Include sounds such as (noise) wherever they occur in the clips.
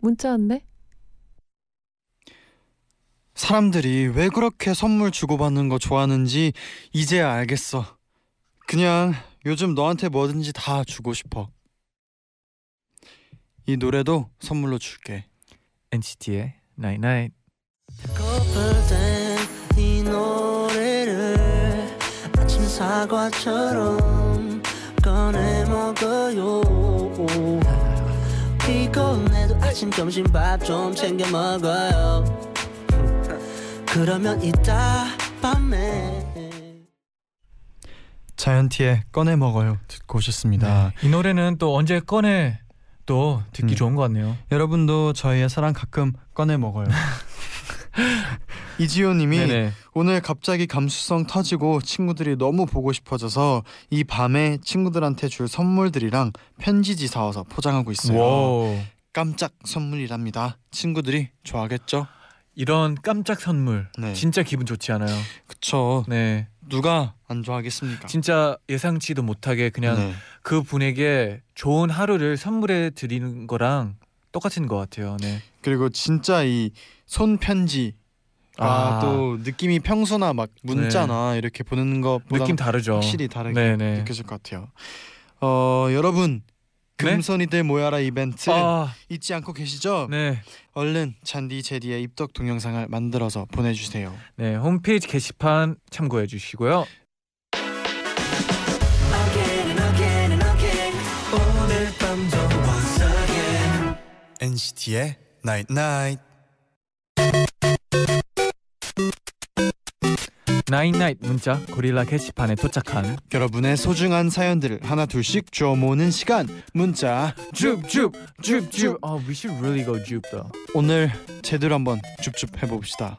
문자 왔네. 사람들이 왜 그렇게 선물 주고받는 거 좋아하는지 이제야 알겠어. 그냥 요즘 너한테 뭐든지 다 주고 싶어. 이 노래도 선물로 줄게. NCT의 Night Night. 땐이 노래를 아침 사과처럼 꺼내 먹어요 피곤해도 아침 점심 밥 좀 챙겨 먹어요 그러면 이따 밤에 자이언티의 꺼내 먹어요 듣고 오셨습니다. 이 노래는 또 언제 꺼내 또 듣기 음. 좋은 것 같네요. 여러분도 저희의 사랑 가끔 꺼내 먹어요. (laughs) 이지호님이 네네. 오늘 갑자기 감수성 터지고 친구들이 너무 보고 싶어져서 이 밤에 친구들한테 줄 선물들이랑 편지지 사와서 포장하고 있어요. 와우. 깜짝 선물이랍니다. 친구들이 좋아하겠죠? 이런 깜짝 선물 네. 진짜 기분 좋지 않아요? 그쵸. 네. 누가 안 좋아하겠습니까? 진짜 예상치도 못하게 그냥 네. 그 분에게 좋은 하루를 선물해 드리는 거랑 똑같은 것 같아요. 네. 그리고 진짜 이 손편지 아, 또 느낌이 평소나 막 문자나 이렇게 보내는 것보다 네. 느낌 다르죠. 확실히 다르게 네네. 느껴질 것 같아요. 어 여러분 네? 금손이들 모여라 이벤트 아, 잊지 않고 계시죠? 네. 얼른 잔디 제디의 입덕 동영상을 만들어서 보내주세요. 네, 홈페이지 게시판 참고해 주시고요. NCT의 Night Night. 나인나잇 문자 고릴라 게시판에 도착한 여러분의 소중한 사연들을 하나 둘씩 주워 모으는 시간 문자 줍줍 줍줍. 아, we should really go 줍 though. 오늘 제대로 한번 줍줍 해봅시다.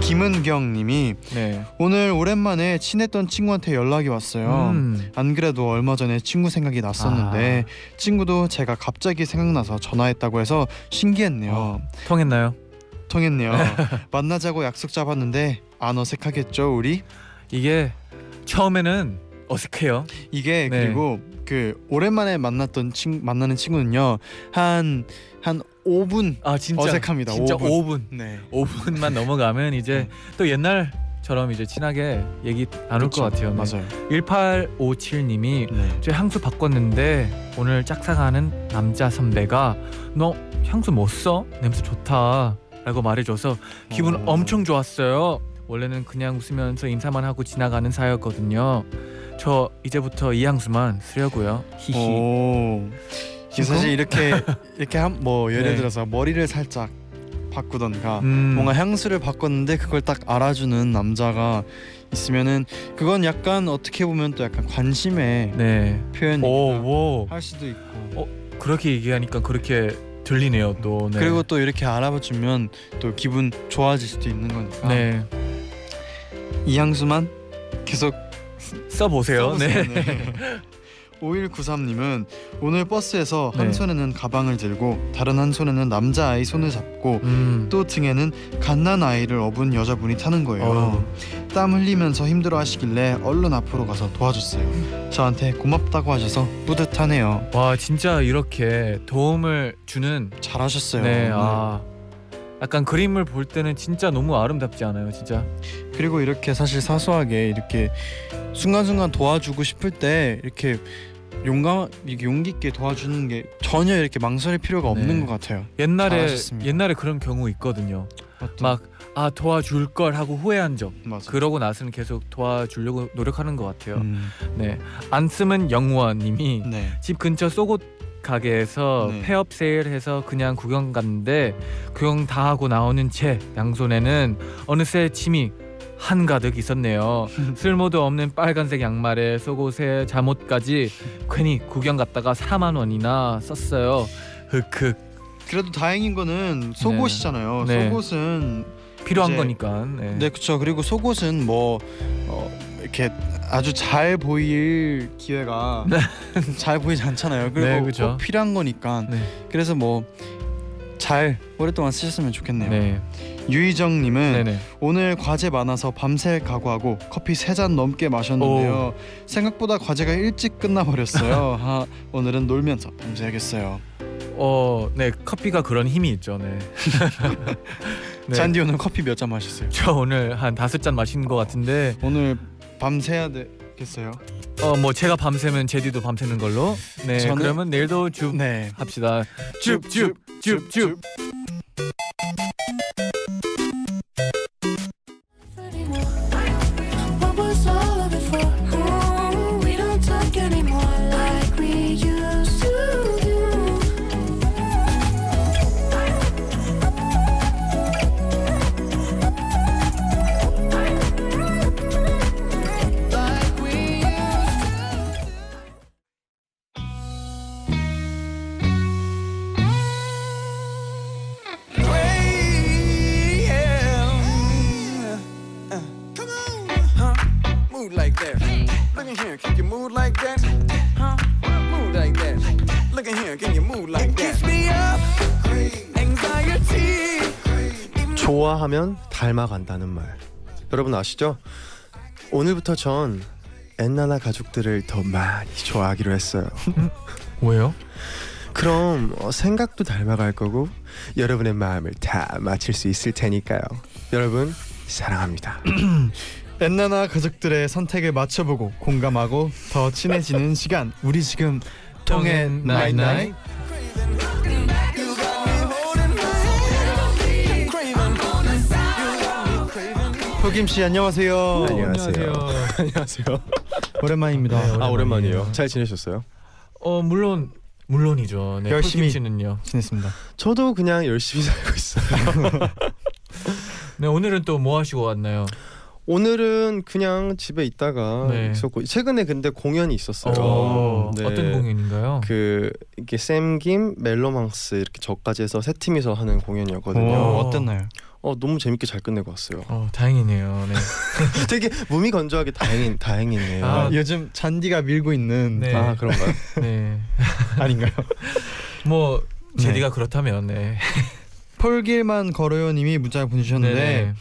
김은경 님이 네. 오늘 오랜만에 친했던 친구한테 연락이 왔어요. 음. 안 그래도 얼마 전에 친구 생각이 났었는데 친구도 제가 갑자기 생각나서 전화했다고 해서 신기했네요. 어, 통했나요? 통했네요. (laughs) 만나자고 약속 잡았는데 안 어색하겠죠 우리? 이게 처음에는 어색해요. 이게 네. 그리고 그 오랜만에 만났던 친 만나는 친구는요 한 한 5분 아 진짜 어색합니다. 진짜 5분. 5분. 네. 5분만 넘어가면 이제 또 옛날 처럼 이제 친하게 얘기 나눌 것 같아요. 네. 맞아요. 1857님이 네. 저 향수 바꿨는데 오늘 짝사랑하는 남자 선배가 너 향수 뭐 써? 냄새 좋다 라고 말해줘서 기분 어. 엄청 좋았어요. 원래는 그냥 웃으면서 인사만 하고 지나가는 사이였거든요. 저 이제부터 이 향수만 쓰려고요. 히히. 오. 사실 이렇게 (laughs) 이렇게 한 뭐 예를 네. 들어서 머리를 살짝 바꾸던가 음. 뭔가 향수를 바꿨는데 그걸 딱 알아주는 남자가 있으면은 그건 약간 어떻게 보면 또 약간 관심의 네. 표현이 오, 오. 할 수도 있고 어, 그렇게 얘기하니까 그렇게 들리네요 또. 네. 그리고 또 이렇게 알아봐주면 또 기분 좋아질 수도 있는 거니까 네. 이 향수만 계속 써보세요. 써보세요. 네. 네. 5193님은 오늘 버스에서 한 네. 손에는 가방을 들고 다른 한 손에는 남자 아이 손을 잡고 음. 또 등에는 갓난 아이를 업은 여자분이 타는 거예요. 어우. 땀 흘리면서 힘들어하시길래 얼른 앞으로 가서 도와줬어요. 저한테 고맙다고 하셔서 뿌듯하네요. 와 진짜 이렇게 도움을 주는 잘하셨어요. 네, 아 약간 그림을 볼 때는 진짜 너무 아름답지 않아요, 진짜. 그리고 이렇게 사실 사소하게 이렇게 순간순간 도와주고 싶을 때 이렇게 용감 이게 용기 있게 도와주는 게 전혀 이렇게 망설일 필요가 없는 네. 것 같아요. 옛날에 잘하셨습니다. 옛날에 그런 경우 있거든요. 막 아 도와줄 걸 하고 후회한 적. 맞아. 그러고 나서는 계속 도와주려고 노력하는 것 같아요. 음, 네, 안 쓰면 영원님이 네. 집 근처 속옷 가게에서 네. 폐업 세일해서 그냥 구경 갔는데 구경 다 하고 나오는 제 양손에는 어느새 침이 한가득 있었네요. (laughs) 쓸모도 없는 빨간색 양말에 속옷에 잠옷까지 괜히 구경 갔다가 4만 원이나 썼어요. 흑흑 그래도 다행인 거는 속옷이잖아요. 네. 속옷은 필요한 이제- 거니까. 네. 네 그렇죠. 그리고 속옷은 뭐 어, 이렇게 아주 잘 보일 기회가 잘 보이지 않잖아요. 그리고 네, 필요한 거니까. 네. 그래서 뭐 잘 오랫동안 쓰셨으면 좋겠네요. 네. 유희정님은 네네. 오늘 과제 많아서 밤샐 각오하고 커피 세 잔 넘게 마셨는데요. 생각보다 과제가 일찍 끝나버렸어요. (laughs) 아, 오늘은 놀면서 밤새야겠어요. 어, 네 커피가 그런 힘이 있죠. 네. (laughs) 네. 잔디 오늘 커피 몇 잔 마셨어요? 저 오늘 한 다섯 잔 마신 것 같은데 오늘 밤새야 되겠어요? 어 뭐 제가 밤새면 제디도 밤새는 걸로. 네. 저는- 그러면 내일도 줍 네. 합시다. 줍줍줍줍. In here, can you move like that? Huh? Move like that. Look in here, can you move like that? Kiss me up. Anxiety. 좋아하면 닮아간다는 말. 여러분 아시죠? 오늘부터 전 엔나나 가족들을 더 많이 좋아하기로 했어요. 왜요? 그럼 어, 생각도 닮아갈 거고 여러분의 마음을 다 맞힐 수 있을 테니까요. 여러분 사랑합니다. 엔나나 가족들의 선택을 맞춰보고 공감하고 더 친해지는 시간. 우리 지금 통했night night. 폴킴 씨 안녕하세요. 안녕하세요. 안녕하세요. (laughs) 오랜만입니다. 네, 아 오랜만이에요. 오랜만이에요. 잘 지내셨어요? 어 물론 물론이죠. 네. 열심히. 씨는요. 지냈습니다. 저도 그냥 열심히 (laughs) 살고 있어요. (laughs) 네 오늘은 또 뭐 하시고 왔나요? 오늘은 그냥 집에 있다가 네. 있었고 최근에 근데 공연이 있었어요. 어, 네. 어떤 공연인가요? 그 이게 샘김 멜로망스 이렇게 저까지 해서 세 팀이서 하는 공연이었거든요. 오. 어, 어땠나요? 어 너무 재밌게 잘 끝내고 왔어요. 어 다행이네요. 네. (laughs) 되게 몸이 건조하게 다행인 다행이네요. 아, 아, 요즘 잔디가 밀고 있는 네. 그런가요? 네. (laughs) 아닌가요? 뭐 네. 제디가 그렇다면 네. 폴길만 걸어요님이 문자 보내주셨는데 네네.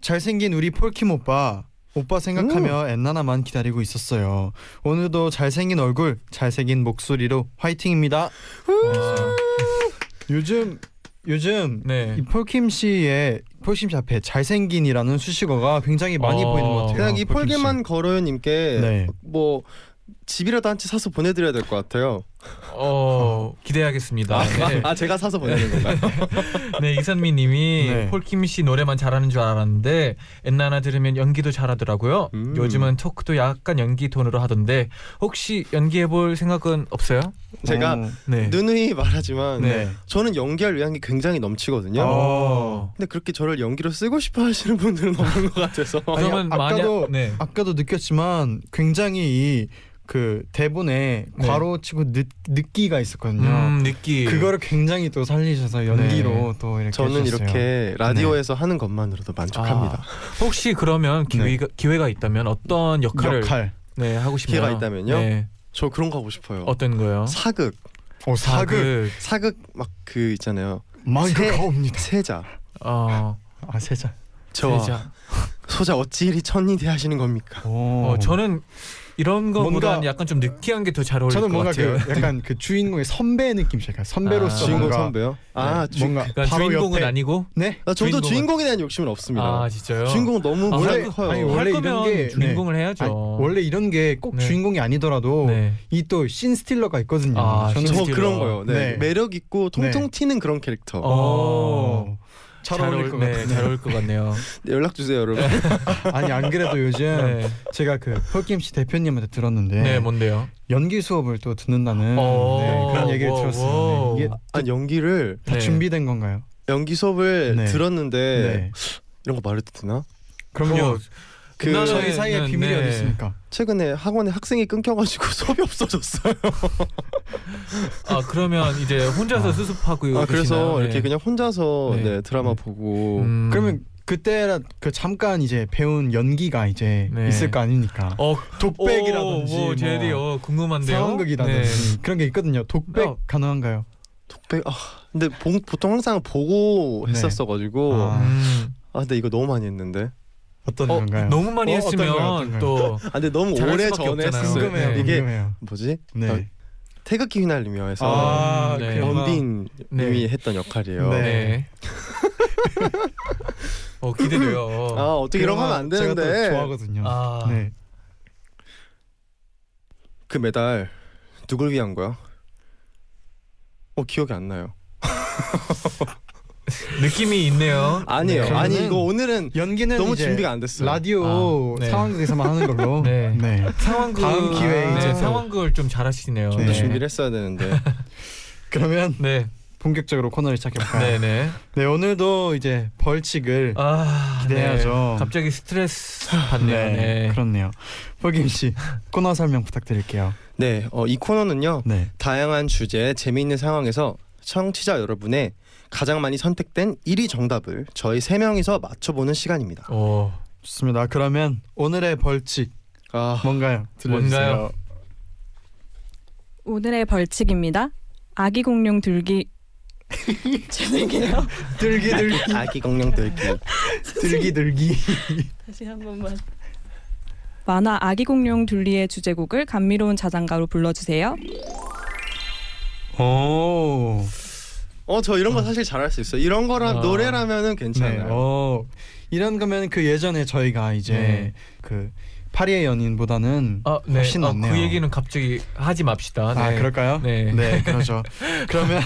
잘생긴 우리 폴킴 오빠 오빠 생각하며 엔나나만 기다리고 있었어요. 오늘도 잘생긴 얼굴, 잘생긴 목소리로 화이팅입니다. 어, 요즘 요즘 네. 이 폴킴 씨의 폴킴 씨 앞에 잘생긴이라는 수식어가 굉장히 많이 어. 보이는 것 같아요. 그냥 이 폴킴 씨. 폴게만 걸어요님께 네. 뭐 집이라도 한 채 사서 보내드려야 될 것 같아요. 어 기대하겠습니다. 네. 아 제가 사서 보내는 건가요? 네 이선미님이 네. 폴킴 씨 노래만 잘하는 줄 알았는데 엔나나 들으면 연기도 잘하더라고요. 음. 요즘은 토크도 약간 연기 톤으로 하던데 혹시 연기해볼 생각은 없어요? 제가 어, 네. 누누이 말하지만 네. 저는 연기할 의향이 굉장히 넘치거든요. 어. 근데 그렇게 저를 연기로 쓰고 싶어 하시는 분들은 없는 것 같아서 그러면 아니, 아까도- 만약 네. 아까도 느꼈지만 굉장히 이 그 대본에 네. 괄호치고 늦, 늦기가 있었거든요. 음, 느끼 그거를 굉장히 또 살리셔서 연기로 네. 또 이렇게 저는 해주셨어요. 이렇게 라디오에서 하는 것만으로도 만족합니다. 혹시 그러면 기회가 기회가 있다면 어떤 역할을 역할 네 하고 싶나요? 기회가 있다면요? 네. 저 그런 거 하고 싶어요. 어떤 거요? 사극 어, 사극 사극 막 그 있잖아요. 마이크 세- 가옵니다. 세자 어, 아 세자. 저와 세자. 소자 어찌 이리 천리대 하시는 겁니까? 오. 어, 저는 이런 거보다는 뭔가- 약간 좀 느끼한 게 더 잘 어울릴 저는 것 뭔가 같아요. 그 약간 그 주인공의 선배 느낌 제가 선배로서 아, 주인공 뭔가 선배요? 아, 주, 뭔가 그러니까 바로 주인공은 옆에 아니고 네. 아, 저도 주인공은- 주인공에 대한 욕심은 없습니다. 아 진짜요? 주인공 너무 아, 원래- 커요. 아니, 할 원래 거면 이런 게- 주인공을 해야죠. 아니, 원래 이런 게꼭 네. 주인공이 아니더라도 네. 이또 씬스틸러가 있거든요. 아, 저는 저 스틸러. 그런 거요. 네. 네. 매력 있고 통통 튀는 그런 캐릭터. 어. 잘 어울릴 어울- 것 네, 같아요. 잘 어울릴 것 같네요. (laughs) 네, 연락 주세요, 여러분. (laughs) 아니 안 그래도 요즘 네. 제가 그 폴킴 씨 대표님한테 들었는데 네, 뭔데요? 연기 수업을 또 듣는다는 오, 네, 그런 얘기를 오, 들었어요. 오. 네, 이게 아, 연기를 다 네. 준비된 건가요? 연기 수업을 네. 들었는데 네. 이런 거 말해도 되나? 그럼요. 뭐, 그 저희 사이에 네, 비밀이 네. 어디 있습니까? 최근에 학원에 학생이 끊겨가지고 (laughs) 수업이 없어졌어요. 아 그러면 이제 혼자서 아. 수습하고 아, 그래서 계시나요? 이렇게 네. 그냥 혼자서 네. 네, 드라마 보고 음. 그러면 그때 그 잠깐 이제 배운 연기가 이제 네. 있을 거 아닙니까? 어 독백이라든지 오, 뭐, 뭐 제디 어 궁금한데요. 상황극이라든지 그런 게 있거든요. 독백 어. 가능한가요? 독백 아 근데 보, 보통 항상 보고 네. 했었어 가지고 아. 아. 음. 근데 이거 너무 많이 했는데 어떤 어, 건가요? 너무 많이 어, 했으면? 또 (laughs) 아 근데 너무 잘할 오래 수밖에 전에 없잖아요. 궁금해요. 네. 이게 궁금해요. 뭐지? 네. 어, 태극기 휘날리며 해서 아, 네. 그 원빈 네. 님이 했던 역할이에요. 네. 네. (laughs) 어 기대돼요. 아 어떻게 이런 거 하면 안 제가 또 되는데 좋아하거든요. 아, 네. 그 메달 누굴 위한 거야? 어 기억이 안 나요. (laughs) (laughs) 느낌이 있네요. 아니에요. 네. 아니 이거 오늘은 연기는 너무 준비가 안 됐어요. 라디오 아, 네. 상황극에서만 하는 걸로. (laughs) 네. 네. 상황극 다음 기회에 네, 이제 또- 상황극을 좀 잘하시네요. 좀더 네. 준비를 했어야 되는데 (laughs) 그러면 네, 본격적으로 코너를 시작해 볼까요? 네, 네. 네, 오늘도 이제 벌칙을 아, 기대해야죠. 네. 갑자기 스트레스 받네요. 네. 그렇네요. 박임 씨 코너 설명 부탁드릴게요. 네, 어, 이 코너는요 네. 다양한 주제 재미있는 상황에서 청취자 여러분의 가장 많이 선택된 1위 정답을 저희 세 명이서 맞춰보는 시간입니다. 오, 좋습니다. 그러면 오늘의 벌칙 아, 뭔가요? 들려주세요. 뭔가요? 오늘의 벌칙입니다. 아기 공룡 들기 (laughs) 죄송해요. 들기 들기 아기 공룡 들기. 들기 들기. 다시 한 번만. 만화 아기 공룡 둘리의 주제곡을 감미로운 자장가로 불러주세요. 오. 어, 저 이런 거 사실 잘할 수 있어요. 이런 거랑 아. 노래라면은 네. 괜찮아요. 어. 이런 거면 그 예전에 저희가 이제 네. 그 파리의 연인보다는 아, 네. 훨씬 어, 낫네요. 그 얘기는 갑자기 하지 맙시다. 네. 아 그럴까요? 네. 네, (laughs) 그러죠. 그러면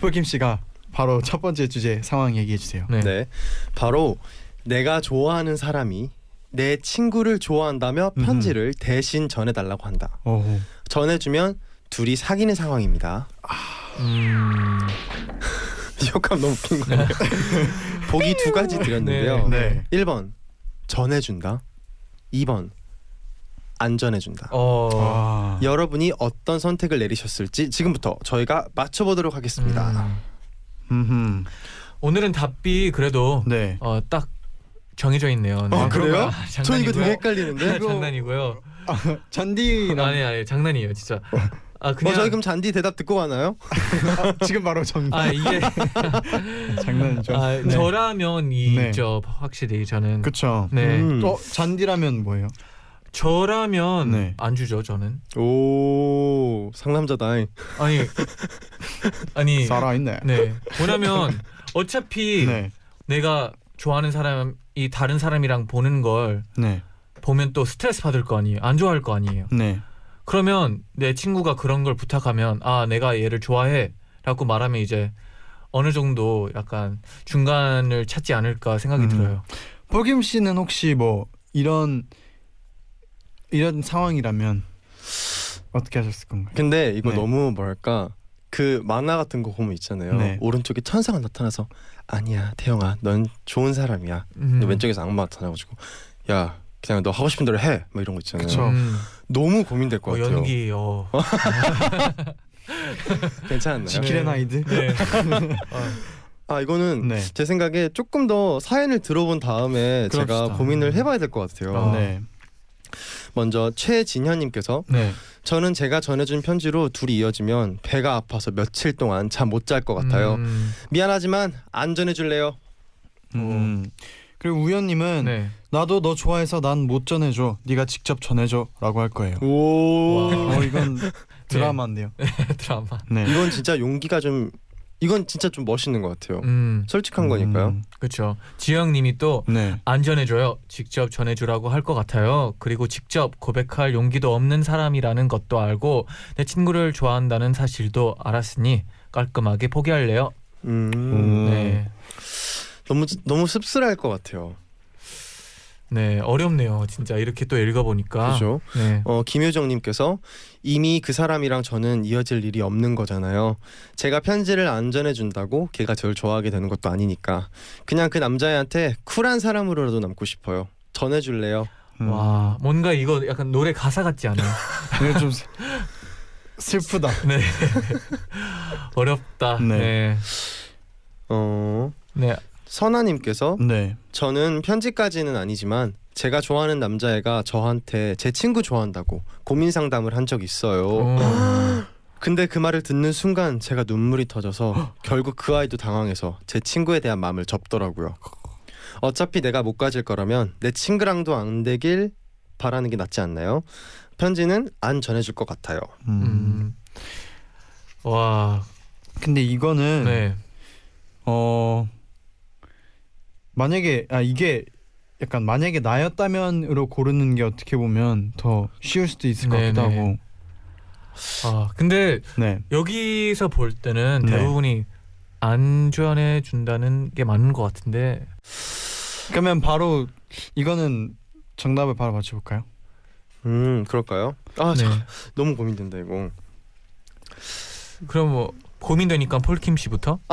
포김 씨가 바로 첫 번째 주제 상황 얘기해 주세요. 네. 네, 바로 내가 좋아하는 사람이 내 친구를 좋아한다며. 편지를 대신 전해달라고 한다. 오. 전해주면 둘이 사귀는 상황입니다. 음, (laughs) 이 효과음 너무 웃긴 거 아니에요? (laughs) 보기 두 가지 드렸는데요. 네. 1번 전해준다. 2번 안 전해준다. 어, 와. 여러분이 어떤 선택을 내리셨을지 지금부터 저희가 맞춰보도록 하겠습니다. 음. 오늘은 답이 그래도 네. 어, 딱 정해져 있네요. 네. 아, 그래요? (laughs) 아, 전 이거 되게. 헷갈리는데. 장난이고요. 잔디랑 아니 아니 장난이에요, 진짜. 아 어, 그냥 저희 그럼 잔디 대답 듣고 가나요? (laughs) 지금 바로 정아 이게 (laughs) 장난이죠. 아, 네. 저라면 네. 이죠 확실히 저는. 그쵸. 네. 음. 어 잔디라면 뭐예요? 저라면 네. 안 주죠 저는. 오 상남자다. 아니 아니 살아 있네. 네 뭐냐면 어차피 네. 내가 좋아하는 사람이 다른 사람이랑 보는 걸 네. 보면 또 스트레스 받을 거 아니에요. 안 좋아할 거 아니에요. 네. 그러면 내 친구가 그런 걸 부탁하면 아 내가 얘를 좋아해라고 말하면 이제 어느 정도 약간 중간을 찾지 않을까 생각이 음. 들어요. 포김 씨는 혹시 뭐 이런 이런 상황이라면 어떻게 하셨을 건가요? 근데 이거 네. 너무 뭐랄까 그 만화 같은 거 보면 있잖아요. 네. 오른쪽에 천사가 나타나서 아니야 태영아 넌 좋은 사람이야. 음. 근데 왼쪽에서 악마 나타나가지고 야 그냥 너 하고 싶은 대로 해. 뭐 이런 거 있잖아요. 그쵸. 음. 너무 고민될 것 어, 같아요. 연기 어. (laughs) 괜찮나요? 지킬의 나이드. 네. (laughs) 아 이거는 네. 제 생각에 조금 더 사연을 들어본 다음에 제가 그럽시다. 고민을 해봐야 될 것 같아요. 어. 네. 먼저 최진현님께서 네. 저는 제가 전해준 편지로 둘이 이어지면 배가 아파서 며칠 동안 잠 못 잘 것 같아요. 음. 미안하지만 안 전해줄래요? 음. 그리고 우연님은 네. 나도 너 좋아해서 난 못 전해줘. 네가 직접 전해줘라고 할 거예요. 오 와. 어 이건 (laughs) 드라마인데요. 드라마. 네. 이건 진짜 용기가 좀 이건 진짜 좀 멋있는 것 같아요. 음. 솔직한 거니까요. 음, 그렇죠. 지영님이 또 네. 안 전해줘요. 직접 전해주라고 할 것 같아요. 그리고 직접 고백할 용기도 없는 사람이라는 것도 알고 내 친구를 좋아한다는 사실도 알았으니 깔끔하게 포기할래요. 음, 음. 네, 너무 너무 씁쓸할 것 같아요. 네 어렵네요. 진짜 이렇게 또 읽어보니까. 그죠? 네, 어 김효정님께서 이미 그 사람이랑 저는 이어질 일이 없는 거잖아요. 제가 편지를 안 전해준다고 걔가 저를 좋아하게 되는 것도 아니니까 그냥 그 남자애한테 쿨한 사람으로라도 남고 싶어요. 전해줄래요? 음. 와 뭔가 이거 약간 노래 가사 같지 않아요? (laughs) 이거 좀 슬- 슬프다. 네 (laughs) 어렵다. 네. 네. 어 네. 선아님께서 네. 저는 편지까지는 아니지만 제가 좋아하는 남자애가 저한테 제 친구 좋아한다고 고민 상담을 한 적 있어요. 어. (gasps) 근데 그 말을 듣는 순간 제가 눈물이 터져서 (gasps) 결국 그 아이도 당황해서 제 친구에 대한 마음을 접더라고요. 어차피 내가 못 가질 거라면 내 친구랑도 안 되길 바라는 게 낫지 않나요? 편지는 안 전해줄 것 같아요. 음. 음. 와. 근데 이거는 네. 어 만약에 아 이게 약간 만약에 나였다면으로 고르는 게 어떻게 보면 더 쉬울 수도 있을 것 같기도 네네. 하고. 아 근데 네. 여기서 볼 때는 네. 대부분이 안 전해 준다는 게 맞는 것 같은데 그러면 바로 이거는 정답을 바로 맞춰볼까요? 음 그럴까요? 아 네. 잠깐 너무 고민된다 이거. 그럼 뭐 고민되니까 폴킴 씨부터 (laughs)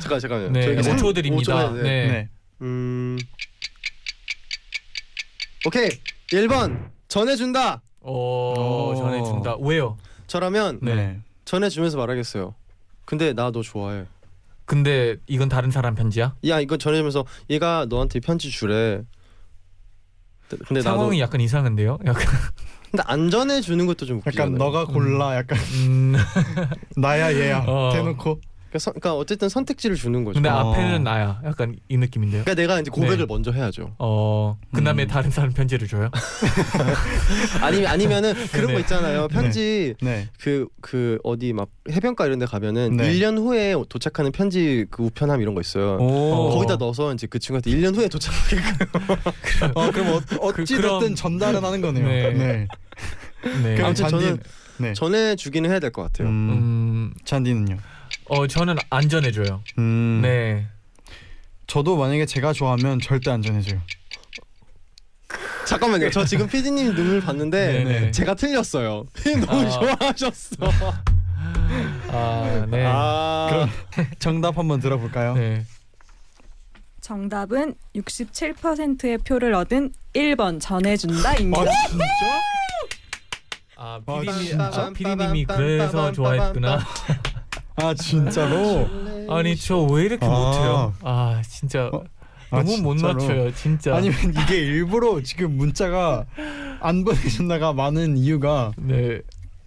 잠깐 잠깐만요. 네 저희가 5초 삼- 드립니다. 오초 해야 돼. 네. 음 오케이 1번 전해 준다. 어 오. 전해 준다. 왜요? 저라면 네. 전해 주면서 말하겠어요. 근데 나 너 좋아해. 근데 이건 다른 사람 편지야? 야 이거 전해 주면서 얘가 너한테 편지 주래. 근데 나도 상황이 약간 이상한데요? 약간 근데 안 전해 주는 것도 좀 웃기잖아요. 약간 너가 골라 약간 음. (laughs) 나야 얘야 어. 대놓고 그러니까, 선- 그러니까 어쨌든 선택지를 주는 거죠. 근데 어. 앞에는 나야. 약간 이 느낌인데요. 그러니까 내가 이제 고백을 네. 먼저 해야죠. 어 그다음에 음. 다른 사람 편지를 줘요? (laughs) 아니면 아니면은 그런 네. 거 있잖아요. 편지 네. 그그 어디 막 해변가 이런 데 가면은 네. 1년 후에 도착하는 편지 그 우편함 이런 거 있어요. 오. 거기다 넣어서 이제 그 친구한테 1년 후에 도착하게 (laughs) 어 그럼 어, 어찌 그- 그럼- 됐든 전달은 하는 거네요. 네. 네. 네. 아무튼 저는 네. 전해 주기는 해야 될 것 같아요. 음, 음, 잔디는요. 어 저는 안 전해줘요. 음. 네. 저도 만약에 제가 좋아하면 절대 안 전해줘요. 잠깐만요. 저 지금 (laughs) 피디님 눈을 봤는데 네네. 제가 틀렸어요. 너무 아. 좋아하셨어. (laughs) 아 네. 아, 정답 한번 들어볼까요? 네. 정답은 67%의 표를 얻은 1번 전해준다입니다. 진짜? 아 어, 피디님? 아, 피디님이 그래서 좋아했구나. 아 진짜로? 아니 저 왜 이렇게 아. 못해요? 아 진짜 어? 아, 너무 못 진짜로? 맞춰요, 진짜. 아니면 이게 일부러 지금 문자가 안 보내준다가 많은 이유가 네.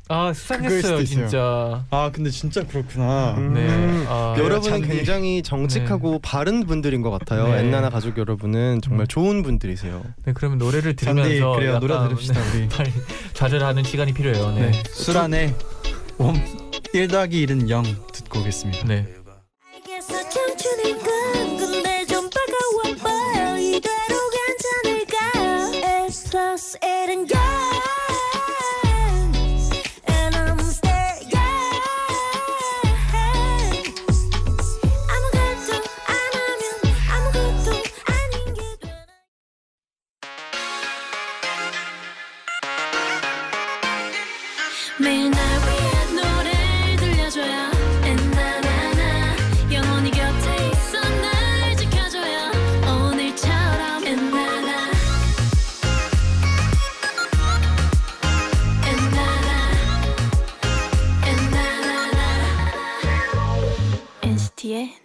아 수상했어요, 있어요. 진짜. 아 근데 진짜 그렇구나. 음. 네. 아, 여러분은 잔디. 굉장히 정직하고 바른 분들인 것 같아요. 네. 엔나나 가족 여러분은 정말 음. 좋은 분들이세요. 네, 그러면 노래를 들으면서 그래요 노래 들읍시다 우리. (laughs) 네, 빨리 좌절하는 시간이 필요해요. 네. 네. 술안에 옴 1 더하기 1은 0 듣고 오겠습니다. 네. 알겠어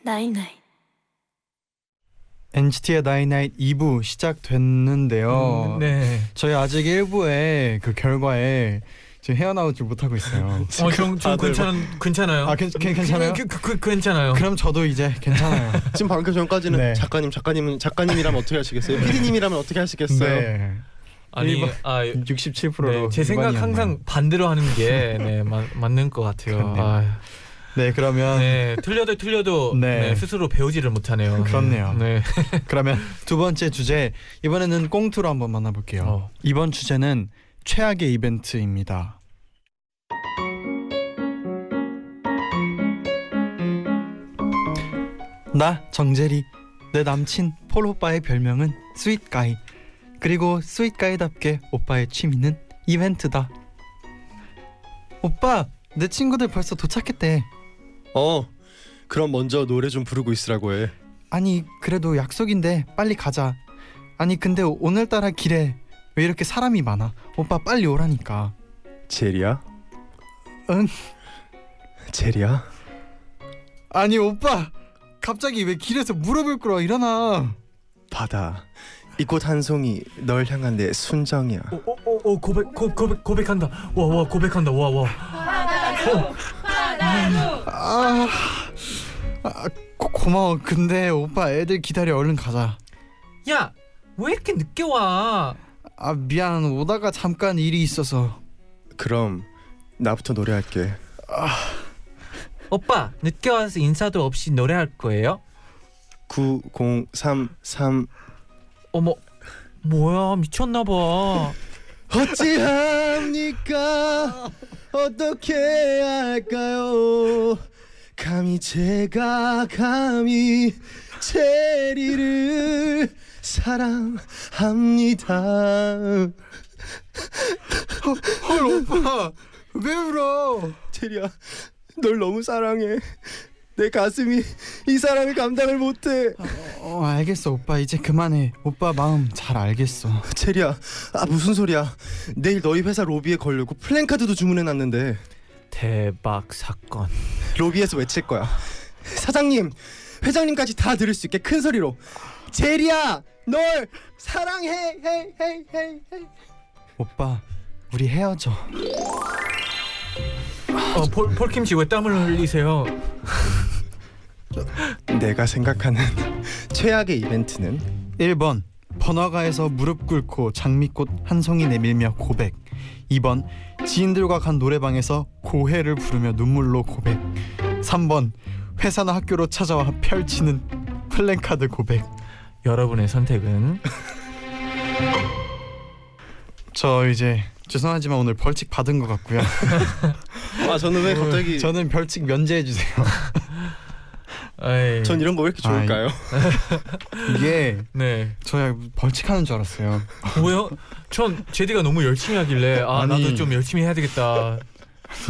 night night NCT의 night night 2부 시작됐는데요. 음, 네. 저희 아직 1부의 그 결과에 지금 헤어나오지 못하고 있어요. 어, 좀, 좀 다들 괜찮은 괜찮아요. 아 괜, 괜, 괜찮아요? 그, 그, 그, 괜찮아요. 그럼 저도 이제 괜찮아요. (laughs) 지금 방금 전까지는 네. 작가님, 작가님은 작가님이라면 어떻게 하시겠어요? 피디님이라면 어떻게 하시겠어요? 네. 아니, 일본- 아, 67%로 네, 제 생각 항상 반대로 하는 게 네, 마, 맞는 것 같아요. 네 그러면 네, 틀려도 틀려도 (laughs) 네. 네, 스스로 배우지를 못하네요. 그렇네요. 네. (laughs) 그러면 두 번째 주제 이번에는 꽁투로 한번 만나볼게요. 어. 이번 주제는 최악의 이벤트입니다. 나 정재리 내 남친 폴 오빠의 별명은 스윗가이 그리고 스윗가이답게 오빠의 취미는 이벤트다. 오빠 내 친구들 벌써 도착했대. 어, 그럼 먼저 노래 좀 부르고 있으라고 해. 아니 그래도 약속인데 빨리 가자. 아니 근데 오늘따라 길에 왜 이렇게 사람이 많아? 오빠 빨리 오라니까. 제리야? 응? 제리야? 아니 오빠 갑자기 왜 길에서 무릎을 꿇어 일어나. 바다 이 꽃 한 송이 널 향한 내 순정이야 오오오 어, 고백 고, 고백 고백한다. 와 와 고백한다. 와 와. 아, 아 고, 고마워. 근데 오빠 애들 기다려 얼른 가자. 야, 왜 이렇게 늦게 와? 아 미안 오다가 잠깐 일이 있어서. 그럼 나부터 노래할게 오빠, 늦게 와서 인사도 없이 노래할 거예요? 9033 어머. 뭐야? 미쳤나 봐. 어찌합니까? 어떻게 할까요? 감히 제가 감히 체리를 사랑합니다. 헐 오빠. 왜 울어? 체리야 널 너무 사랑해 내 가슴이 이 사랑을 감당을 못해 어 알겠어 오빠 이제 그만해. 오빠 마음 잘 알겠어. 체리야 아 무슨 소리야 내일 너희 회사 로비에 걸려고 플랜카드도 주문해 놨는데 대박 사건. 로비에서 외칠 거야. 사장님, 회장님까지 다 들을 수 있게 큰 소리로 제리야, 널 사랑해, 헤이, 헤이, 헤이, 헤이. 오빠 우리 헤어져. 어, 폴 폴킴 씨 왜 땀을 흘리세요? (laughs) 내가 생각하는 최악의 이벤트는? 1번 번화가에서 무릎 꿇고 장미꽃 한 송이 내밀며 고백. 2번 지인들과 간 노래방에서 고해를 부르며 눈물로 고백. 3번 회사나 학교로 찾아와 펼치는 플랜카드 고백. 여러분의 선택은? (laughs) 저 이제 죄송하지만 오늘 벌칙 받은 것 같고요 (laughs) 아 저는 왜 갑자기 (laughs) 저는 벌칙 면제해 주세요 에이, (laughs) 전 이런 거 왜 이렇게 좋을까요? 이게 네. 저 벌칙하는 줄 알았어요 뭐요? 전 제디가 너무 열심히 하길래 아 아니. 나도 좀 열심히 해야 되겠다.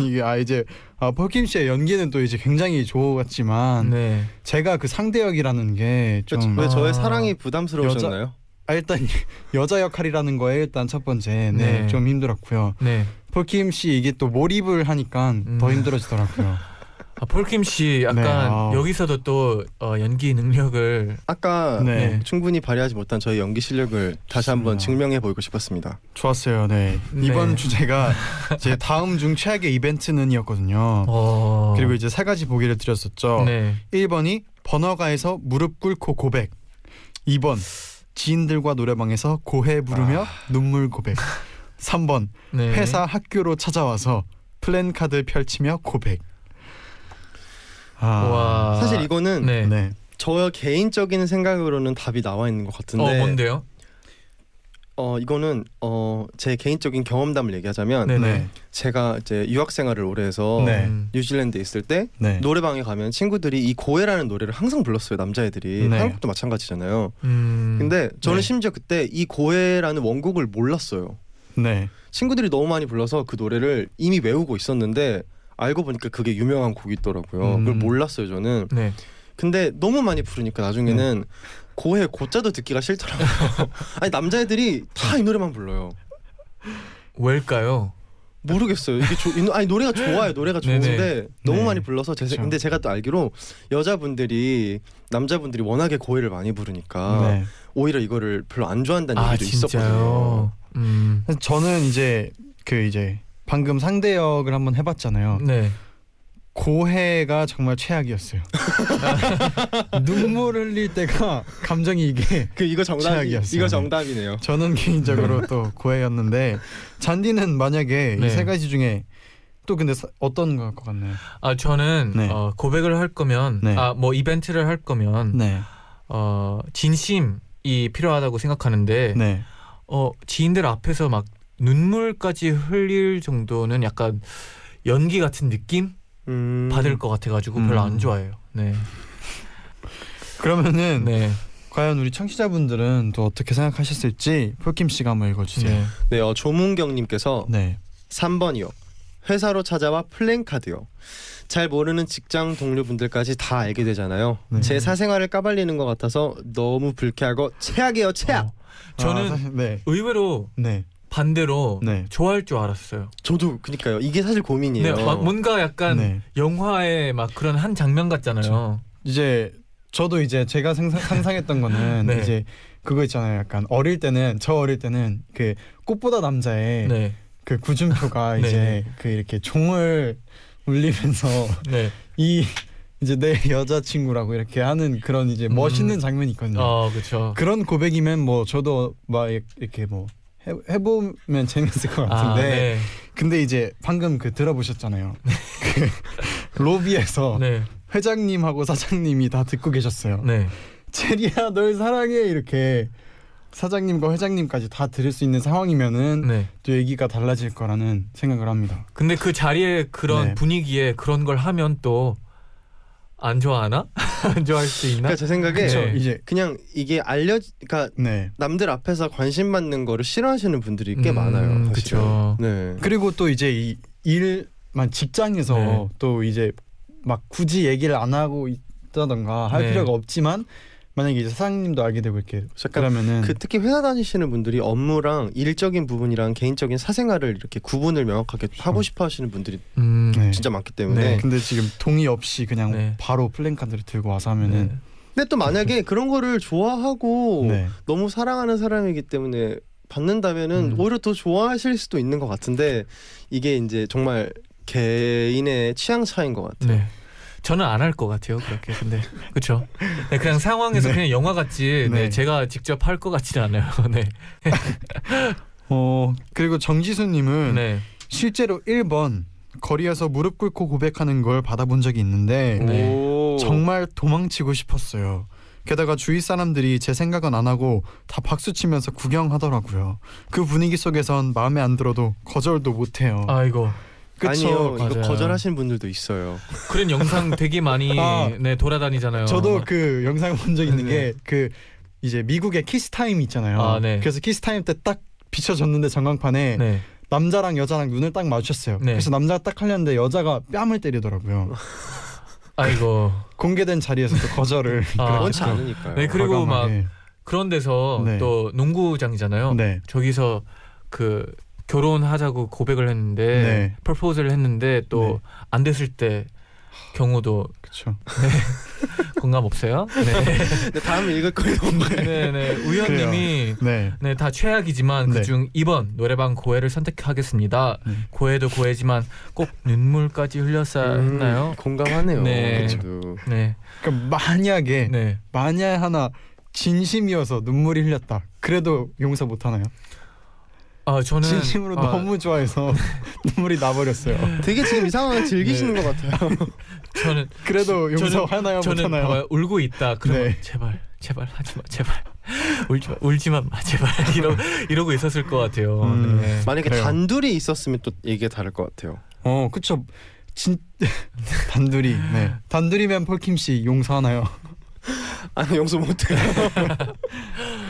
이게 아 이제 아 폴킴 씨의 연기는 또 이제 굉장히 좋았지만 네. 제가 그 상대 역이라는 게좀 왜 저의 아. 사랑이 부담스러우셨나요? 아, 일단 (laughs) 여자 역할이라는 거에 일단 첫 번째 네. 네, 좀 힘들었고요. 네. 폴킴 씨 이게 또 몰입을 하니까 음. 더 힘들어지더라고요. 아, 폴킴 씨 약간 네, 아. 여기서도 또 어, 연기 능력을 아까 네. 충분히 발휘하지 못한 저희 연기 실력을 다시 한번. 증명해 보이고 싶었습니다. 좋았어요. 네. 네. 이번 (laughs) 주제가 제 다음 중 최악의 이벤트는이었거든요. 어. 그리고 이제 세 가지 보기를 드렸었죠. 네. 1번이 번화가에서 무릎 꿇고 고백. 2번 지인들과 노래방에서 고해 부르며 눈물 고백. 3번 네. 회사 학교로 찾아와서 플랜카드 펼치며 고백. 아, 와. 사실 이거는 네. 네. 저 개인적인 생각으로는 답이 나와 있는 것 같은데 어 뭔데요? 어 이거는 어제 개인적인 경험담을 얘기하자면 네. 네. 제가 이제 유학 생활을 오래 해서 네. 음. 뉴질랜드에 있을 때 네. 노래방에 가면 친구들이 이 고해라는 노래를 항상 불렀어요 남자애들이 네. 한국도 마찬가지잖아요. 음. 근데 저는 네. 심지어 그때 이 고해라는 원곡을 몰랐어요. 네. 친구들이 너무 많이 불러서 그 노래를 이미 외우고 있었는데 알고 보니까 그게 유명한 곡이 있더라고요. 음. 그걸 몰랐어요 저는. 네. 근데 너무 많이 부르니까 나중에는 고해 고자도 듣기가 싫더라고요. (laughs) 아니 남자애들이 다 이 노래만 불러요. 왜일까요? 모르겠어요. 이게 조, 아니 노래가 좋아요. 노래가 네네. 좋은데 너무 네. 많이 불러서 제, 그쵸. 근데 제가 또 알기로 여자분들이 남자분들이 워낙에 고해를 많이 부르니까 네. 오히려 이거를 별로 안 좋아한다는 아 얘기도 있었거든요. 진짜요. 음. 그래서 저는 이제 그 이제 방금 상대 역을 한번 해봤잖아요. 네. 고해가 정말 최악이었어요. (laughs) 눈물 흘릴 때가 감정이 이게 그 이거 정답 최악이었어요. 이거 정답이네요. 저는 개인적으로 또 (laughs) 고해였는데 잔디는 만약에 네. 이세 가지 중에 또 근데 사- 어떤 것 같나요? 아 저는 네. 어, 고백을 할 거면 네. 아뭐 이벤트를 할 거면 네, 어 진심이 필요하다고 생각하는데 네, 어 지인들 앞에서 막 눈물까지 흘릴 정도는 약간 연기 같은 느낌 음, 받을 것 같아가지고 별로 안 음. 좋아해요. 네, 그러면은 네, 과연 우리 청취자분들은 또 어떻게 생각하셨을지 폴킴 씨가 한번 읽어주세요. 네. 네, 어, 조문경님께서 네, 3번이요. 회사로 찾아와 플랜카드요. 잘 모르는 직장 동료분들까지 다 알게 되잖아요. 네. 제 사생활을 까발리는 것 같아서 너무 불쾌하고 최악이에요, 최악. 어, 저는 아, 사실, 네. 의외로 네. 반대로 네. 좋아할 줄 알았어요. 저도 그니까요. 이게 사실 고민이에요. 네, 막 뭔가 약간 네. 영화의 막 그런 한 장면 같잖아요. 이제 저도 이제 제가 상상, 상상했던 거는 (laughs) 네. 이제 그거 있잖아요. 약간 어릴 때는 저 어릴 때는 그 꽃보다 남자의 네, 그 구준표가 (laughs) 네. 이제 그 이렇게 종을 울리면서 (laughs) 네. 이 이제 내 여자친구라고 이렇게 하는 그런 이제 음. 멋있는 장면이 있거든요. 어, 그렇죠. 그런 고백이면 뭐 저도 막 이렇게 뭐 해, 해보면 재밌을 것 아, 같은데 네. 근데 이제 방금 그 들어보셨잖아요. 그 로비에서 (laughs) 네, 회장님하고 사장님이 다 듣고 계셨어요. 네. 체리야 널 사랑해 이렇게 사장님과 회장님까지 다 들을 수 있는 상황이면은 네. 또 얘기가 달라질 거라는 생각을 합니다. 근데 그 자리에 그런 네. 분위기에 그런 걸 하면 또 안 좋아하나? (laughs) 안 좋아할 수 있나? 그러니까 제 생각에 그쵸. 그렇죠. 이제 그냥 이게 알려 그러니까 네. 남들 앞에서 관심 받는 거를 싫어하시는 분들이 꽤 음, 많아요. 그쵸. 네. 그리고 또 이제 이 일만 직장에서 네. 또 이제 막 굳이 얘기를 안 하고 있다던가 할 네. 필요가 없지만 만약에 이제 사장님도 알게 되고 이렇게 그러면은 그 특히 회사 다니시는 분들이 업무랑 일적인 부분이랑 개인적인 사생활을 이렇게 구분을 명확하게 하고 싶어 하시는 분들이 음, 네. 진짜 많기 때문에 네. 근데 지금 동의 없이 그냥 네. 바로 플랜카드를 들고 와서 하면은 네. 근데 또 만약에 (laughs) 그런 거를 좋아하고 네. 너무 사랑하는 사람이기 때문에 받는다면은 음. 오히려 더 좋아하실 수도 있는 것 같은데 이게 이제 정말 개인의 취향 차인 것 같아요. 네. 저는 안 할 것 같아요. 그렇게. 근데 그렇죠. 네, 그냥 상황에서 네. 그냥 영화 같지. 네. 네. 제가 직접 할 것 같지는 않아요. (laughs) 네. (laughs) 어 그리고 정지수님은 네. 실제로 1번 거리에서 무릎 꿇고 고백하는 걸 받아본 적이 있는데 네. 오. 정말 도망치고 싶었어요. 게다가 주위 사람들이 제 생각은 안 하고 다 박수 치면서 구경하더라고요. 그 분위기 속에선 마음에 안 들어도 거절도 못 해요. 아이고. 그쵸? 아니요, 이거 맞아요. 거절하시는 분들도 있어요. 그런 영상 되게 많이 (laughs) 아. 네, 돌아다니잖아요. 저도 그 영상 본 적 있는 네. 게그 이제 미국의 키스 타임 있잖아요. 아, 네. 그래서 키스 타임 때 딱 비춰졌는데 전광판에 네. 남자랑 여자랑 눈을 딱 마주쳤어요. 네. 그래서 남자가 딱 하려는데 여자가 뺨을 때리더라고요. (laughs) 아이고. 공개된 자리에서도 거절을 (laughs) 아, 원치. 않으니까요. 네, 그리고 막 과감하게. 그런 데서 네. 또 농구장이잖아요. 네. 저기서 그 결혼하자고 고백을 했는데 네. 프로포즈를 했는데 또 안 됐을 때 경우도 그렇죠. (laughs) 공감 없어요? 네. 근데 다음 읽을 거예요. 네, 네. 우현님이 네. 네, 다 최악이지만 네. 그중 2번 노래방 고해를 선택하겠습니다. 네. 고해도 고해지만 꼭 눈물까지 흘렸어야 했나요? 음, 공감하네요. 네. 그래도. 네, 그러니까 만약에 네. 만약 하나 진심이어서 눈물이 흘렸다. 그래도 용서 못 하나요? 아 저는 진심으로 아, 너무 좋아해서 (laughs) 눈물이 나버렸어요. 되게 지금 이 상황을 즐기시는 네. 것 같아요. (laughs) 저는 그래도 용서 하나요? 못 저는 하나요? 봐봐요. 울고 있다. 그러면 네. 제발 제발 하지 마. 제발 (laughs) 울지 마. 울지만 마. 제발 이러 이러고 있었을 것 같아요. 음. 네. 만약에 그래요. 단둘이 있었으면 또 얘기가 다를 것 같아요. 어, 그쵸. 진 단둘이. 네. 단둘이면 폴킴 씨 용서하나요? 아니 용서 못해요.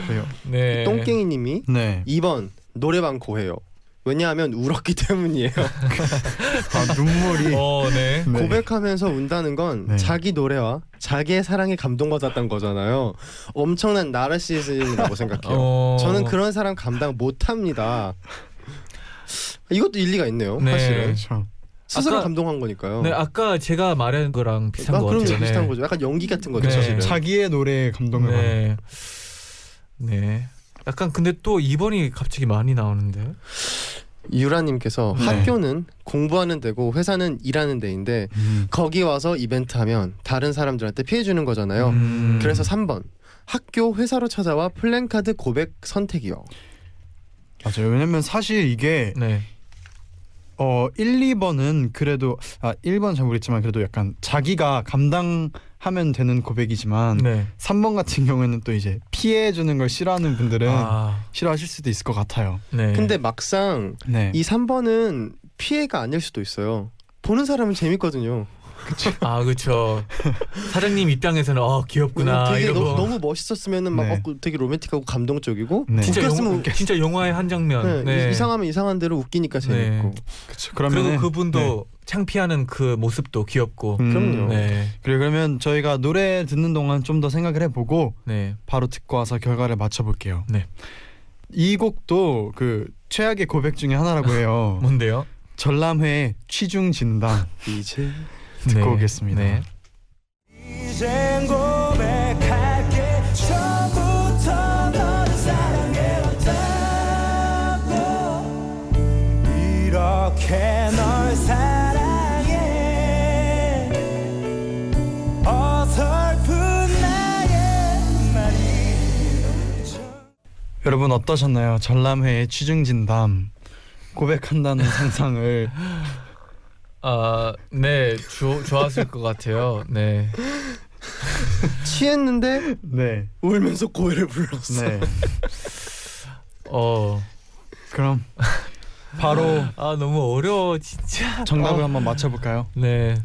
그래요. 네. 똥깽이님이 네. 2번 노래방 고해요. 왜냐하면 울었기 때문이에요. 아, 눈물이. 어, 네. 네. 고백하면서 운다는 건 네. 자기 노래와 자기의 사랑에 감동받았던 거잖아요. 엄청난 나르시즘이라고 생각해요. 어. 저는 그런 사람 감당 못합니다. 이것도 일리가 있네요. 네. 사실은 그렇죠. 스스로 아까- 감동한 거니까요. 네, 아까 제가 말한 거랑 비슷한 아, 것 그럼 같아요. 비슷한 네. 거죠. 약간 연기 같은 거죠. 네. 사실은. 자기의 노래에 감동을 받는. 네. 네. 약간 근데 또 2번이 갑자기 많이 나오는데. 유라님께서 네. 학교는 공부하는 데고 회사는 일하는 데인데 음. 거기 와서 이벤트 하면 다른 사람들한테 피해 주는 거잖아요. 음. 그래서 3번 학교 회사로 찾아와 플랜카드 고백 선택이요. 맞아요. 왜냐면 사실 이게 네. 어 1, 2번은 그래도 아 1번 잘 모르겠지만 그래도 약간 자기가 감당하면 되는 고백이지만 네. 3번 같은 경우에는 또 이제 피해 주는 걸 싫어하는 분들은 아. 싫어하실 수도 있을 것 같아요. 네. 근데 막상 네. 이 3번은 피해가 아닐 수도 있어요. 보는 사람은 재밌거든요. 아, 그렇죠. 사장님 입장에서는 어, 귀엽구나 되게 이러고 너, 너무 멋있었으면은 막 네. 어, 되게 로맨틱하고 감동적이고 네. 진짜 웃겼으면 영, 진짜 영화의 한 장면. 네, 네. 이상하면 이상한 대로 웃기니까 재밌고. 그렇죠. 그리고 그분도 창피하는 그 모습도 귀엽고. 음, 그럼요. 네, 그래 그러면 저희가 노래 듣는 동안 좀 더 생각을 해보고 네, 바로 듣고 와서 결과를 맞춰볼게요. 네. 이 곡도 그 최악의 고백 중에 하나라고 해요. (laughs) 뭔데요? 전람회의 취중 진담 이제 듣고 오겠습니다. 네. 이젠 고백할게 처음부터 너를 사랑해왔다고 이렇게 널 사랑해 어설픈 나의 말이 여러분 어떠셨나요? 전람회의 취중 진담 고백한다는 (laughs) 상상을 아, 네, 주, 좋았을 것 같아요. 네, (laughs) 취했는데 네. 울면서 고해를 불렀어. 네. 어, 그럼 바로 아 너무 어려워 진짜. 정답을 어. 한번 맞춰볼까요? 네,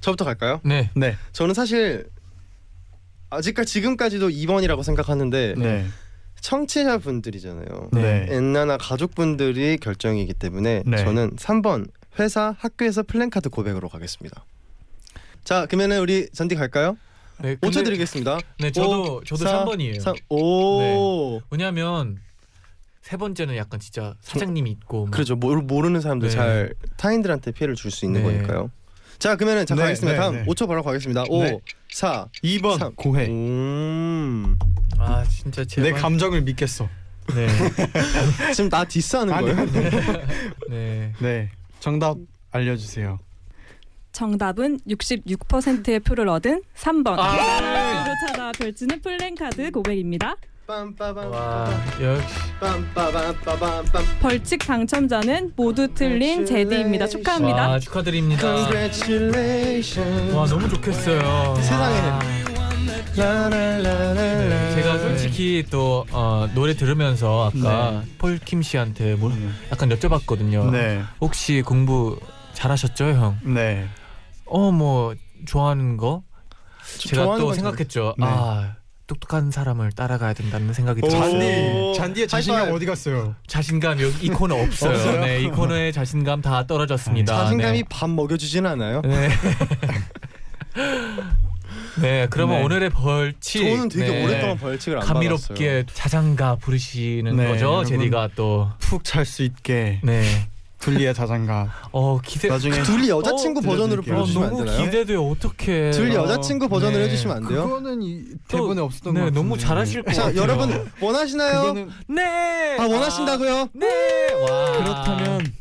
저부터 갈까요? 네, 네. 저는 사실 아직까지 지금까지도 2번이라고 생각하는데 네. 청취자분들이잖아요. 네. 엔나나 가족분들이 결정이기 때문에 네. 저는 3번 회사 학교에서 플랜카드 고백으로 가겠습니다. 자 그러면은 우리 잔디 갈까요? 네. 근데- 5초 드리겠습니다. 네, 저도 저도 사, 3번이에요. 삼- 오 왜냐하면 세 번째는 약간 진짜 사장님이 있고 막 그렇죠. 모르, 모르는 사람들 네. 잘 타인들한테 피해를 줄 수 있는 네. 거니까요. 자 그러면은 자 네, 가겠습니다. 네, 다음 네. 5초 바로 가겠습니다. 5, 네. 4, 2번 삼. 고해. 음. 아 진짜 제발. 내 감정을 믿겠어. 네, (laughs) 지금 나 디스하는 거예요? (laughs) 네. 네. 정답 알려주세요. 정답은 66%의 표를 얻은 3번. 아. 으로 찾아 펼치는 플랜카드 고백입니다. 와 역시 벌칙 당첨자는 모두 틀린 제디입니다. 축하합니다. 와 축하드립니다. 와 너무 좋겠어요. 세상에. 와. 네, 제가 솔직히 또 어, 노래 들으면서 아까 폴킴 씨한테 뭘 약간 여쭤봤거든요. 네. 혹시 공부 잘하셨죠, 형? 네. 어 뭐 좋아하는 거? 제가 좋아하는 또건 생각했죠. 네. 아 똑똑한 사람을 따라가야 된다는 생각이 오. 들었어요. 잔디 잔디의 자신감 하이파이브. 어디 갔어요? 자신감 여기 이 코너 없어요. 없어요? 네, 이 코너의 자신감 다 떨어졌습니다. 자신감이 네. 밥 먹여주진 않아요. 네. 네, (laughs) (laughs) 그러면 네. 오늘의 벌칙. 저는 되게 네. 오랫동안 벌칙을 안 감미롭게 자장가 부르시는 네, 거죠. 제디가 또. 푹 잘 수 있게 네. 둘리의 자장가. (laughs) 어 기대. 나중에 받았어요. 둘리 여자친구 어, 버전으로 들려드릴게요. 어, 불러주시면 안 너무 되나요? 기대돼. 어떻게? 둘리 여자친구 버전을 네. 해주시면 안 돼요? 그거는 이 또, 대본에 없었던 네, 것 같은데. 너무 잘하실 것자 같아요. 여러분 원하시나요? 그거는 네. 아 원하신다고요? 네. 와. 그렇다면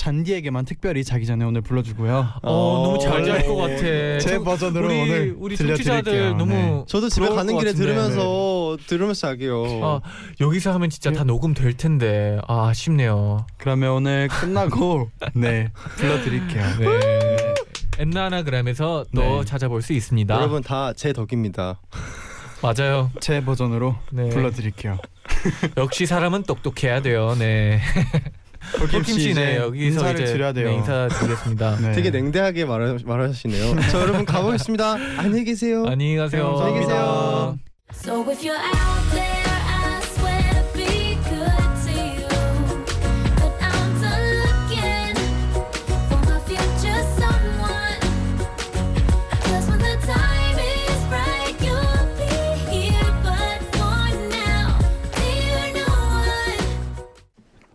잔디에게만 특별히 자기 전에 오늘 불러주고요. 어, 너무 잘 잘것 네. 같아. 제 저- 버전으로 우리 오늘 우리 들려드릴게요. 청취자들 너무 네. 저도 집에 가는 것 길에. 들으면서 들으면서 자기요. 아, 여기서 하면 진짜 다 녹음 될 텐데 아, 아쉽네요. 그러면 오늘 끝나고 (laughs) 네 불러드릴게요. 네. 엔나나그램에서 또 네. 찾아볼 수 있습니다. 여러분 다 제 덕입니다. 맞아요. 제 버전으로 네. 불러드릴게요. 역시 사람은 똑똑해야 돼요. 네. (laughs) 폴킴 씨네 여기서 인사를 이제 드려야 돼요. 네, 인사드리겠습니다. (laughs) 네. 되게 냉대하게 말하, 말하시네요. 자 여러분 가보겠습니다. 안녕히 계세요. 안녕히 가세요. 안녕히 계세요.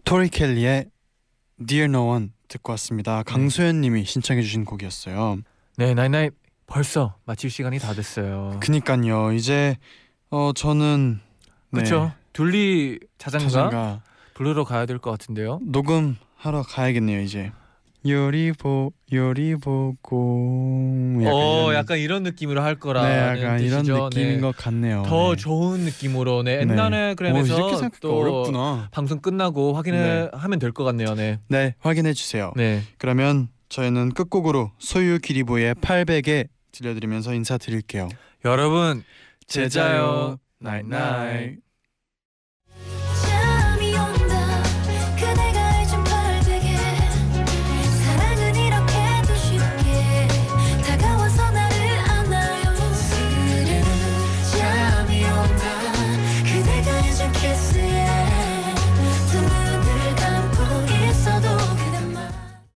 토리 켈리의 Dear No One 듣고 왔습니다. 강소연님이 신청해주신 곡이었어요. 네, 나이나이 벌써 마칠 시간이 다 됐어요. 그니까요. 이제 어 저는 네, 그렇죠. 둘리 자장가, 자장가 부르러 가야 될 것 같은데요. 녹음하러 가야겠네요. 이제 요리 보 요리 보고 약간 어, 이런, 약간 이런 느낌으로 할 거라. 네, 약간 이런 느낌인 것 같네요. 더 네. 좋은 느낌으로 네. 네. 옛날에 그램에서 또 어렵구나. 방송 끝나고 확인을 하면 될 것 같네요. 네. 네, 확인해 주세요. 네. 그러면 저희는 끝곡으로 소유 기리보의 800에 들려드리면서 인사드릴게요. 여러분 제자요 나잇나잇